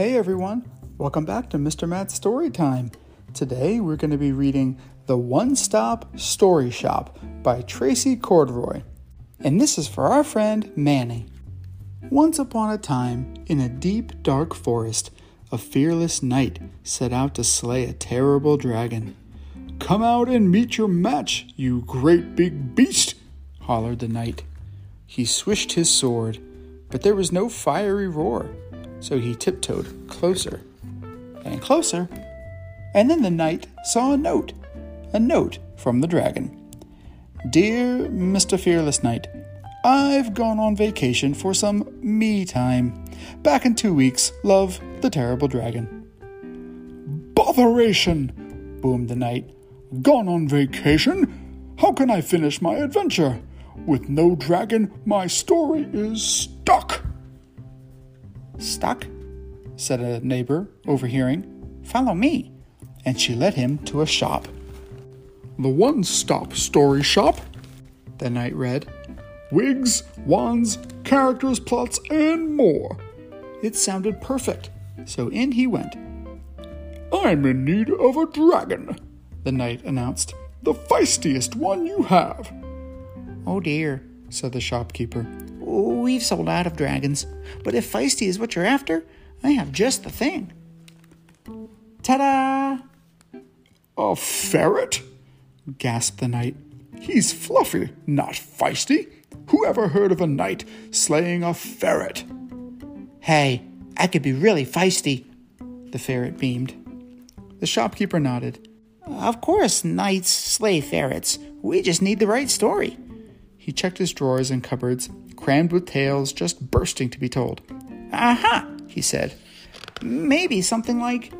Hey everyone, welcome back to Mr. Matt's Story Time. Today we're going to be reading The One Stop Story Shop by Tracey Corderoy. And this is for our friend Manny. Once upon a time, in a deep, dark forest, a fearless knight set out to slay a terrible dragon. Come out and meet your match, you great big beast, hollered the knight. He swished his sword, but there was no fiery roar so he tiptoed closer and closer. And then the knight saw a note, a note from the dragon. Dear Mr. Fearless Knight, I've gone on vacation for some me time. Back in two weeks. Love, the terrible dragon. Botheration! boomed the knight. Gone on vacation? How can I finish my adventure? With no dragon, my story is stuck. Stuck? said a neighbor, overhearing. Follow me. And she led him to a shop. The One Stop Story Shop, the knight read. Wigs, wands, characters, plots, and more. It sounded perfect, so in he went. I'm in need of a dragon, the knight announced. The feistiest one you have. Oh dear, said the shopkeeper. We've sold out of dragons, but if feisty is what you're after, I have just the thing. Ta da! A ferret? gasped the knight. He's fluffy, not feisty. Who ever heard of a knight slaying a ferret? Hey, I could be really feisty, the ferret beamed. The shopkeeper nodded. Of course, knights slay ferrets. We just need the right story. He checked his drawers and cupboards, crammed with tales just bursting to be told. Aha, he said. Maybe something like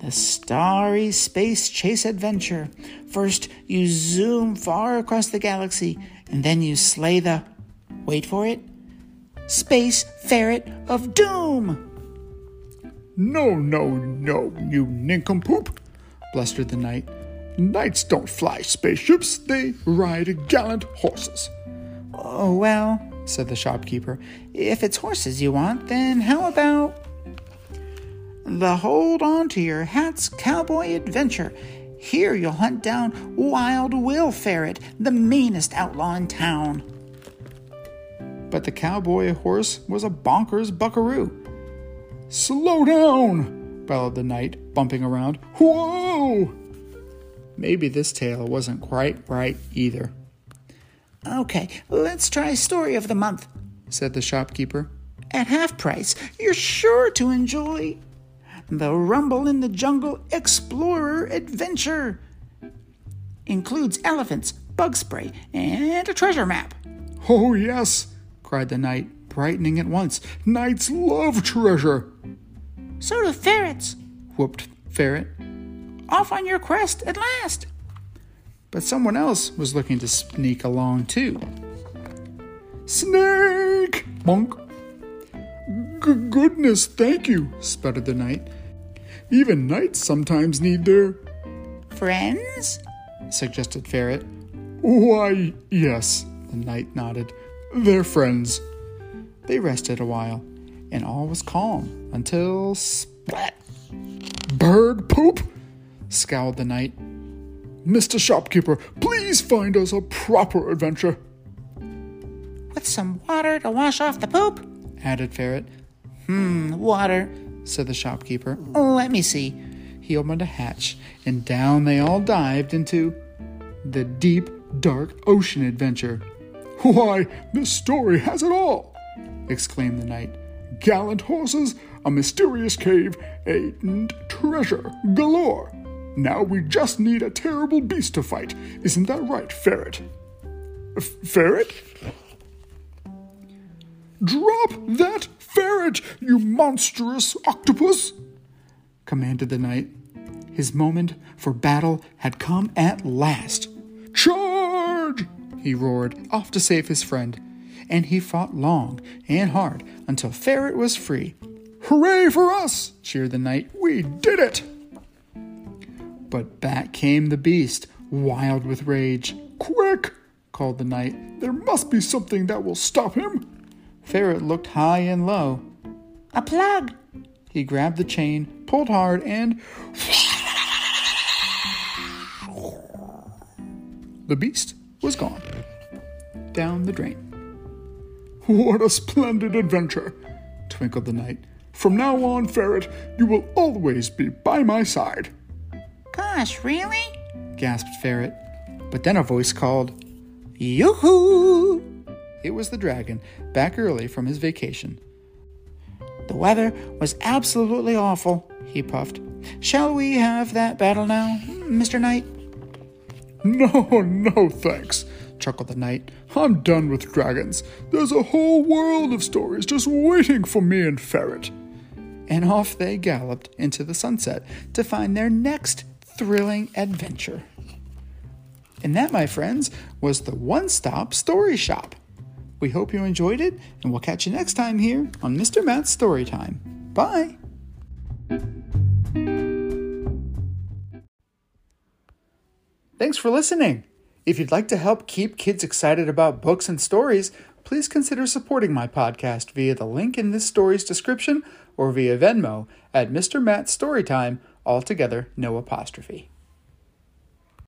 the starry space chase adventure. First, you zoom far across the galaxy, and then you slay the. Wait for it. Space Ferret of Doom! No, no, no, you nincompoop, blustered the knight. Knights don't fly spaceships, they ride gallant horses. Oh, well, said the shopkeeper, if it's horses you want, then how about the Hold On to Your Hats Cowboy Adventure? Here you'll hunt down Wild Will Ferret, the meanest outlaw in town. But the cowboy horse was a bonkers buckaroo. Slow down, bellowed the knight, bumping around. Whoa! Maybe this tale wasn't quite right either. Okay, let's try Story of the Month, said the shopkeeper. At half price, you're sure to enjoy the Rumble in the Jungle Explorer Adventure. Includes elephants, bug spray, and a treasure map. Oh, yes, cried the knight, brightening at once. Knights love treasure. So do ferrets, whooped Ferret off on your quest at last. But someone else was looking to sneak along too. Snake! Monk! G- goodness, thank you, sputtered the knight. Even knights sometimes need their. Friends? suggested Ferret. Why, yes, the knight nodded. They're friends. They rested a while, and all was calm until splat! Bird poop! scowled the knight. Mr. Shopkeeper, please find us a proper adventure. With some water to wash off the poop? added Ferret. Hmm, water, said the shopkeeper. Let me see. He opened a hatch, and down they all dived into the deep, dark ocean adventure. Why, this story has it all! exclaimed the knight. Gallant horses, a mysterious cave, and treasure galore. Now we just need a terrible beast to fight. Isn't that right, Ferret? F- ferret? Drop that ferret, you monstrous octopus! commanded the knight. His moment for battle had come at last. Charge! he roared, off to save his friend. And he fought long and hard until Ferret was free. Hooray for us! cheered the knight. We did it! But back came the beast, wild with rage. Quick! called the knight. There must be something that will stop him. Ferret looked high and low. A plug! He grabbed the chain, pulled hard, and. The beast was gone. Down the drain. What a splendid adventure, twinkled the knight. From now on, Ferret, you will always be by my side. Gosh, really? gasped Ferret. But then a voice called, Yoo-hoo! It was the dragon, back early from his vacation. The weather was absolutely awful, he puffed. Shall we have that battle now, Mr. Knight? No, no, thanks, chuckled the knight. I'm done with dragons. There's a whole world of stories just waiting for me and Ferret. And off they galloped into the sunset to find their next thrilling adventure. And that, my friends, was the one stop story shop. We hope you enjoyed it, and we'll catch you next time here on Mr. Matt's Story Time. Bye. Thanks for listening. If you'd like to help keep kids excited about books and stories, please consider supporting my podcast via the link in this story's description or via Venmo at Mr. Matt's Storytime, altogether no apostrophe.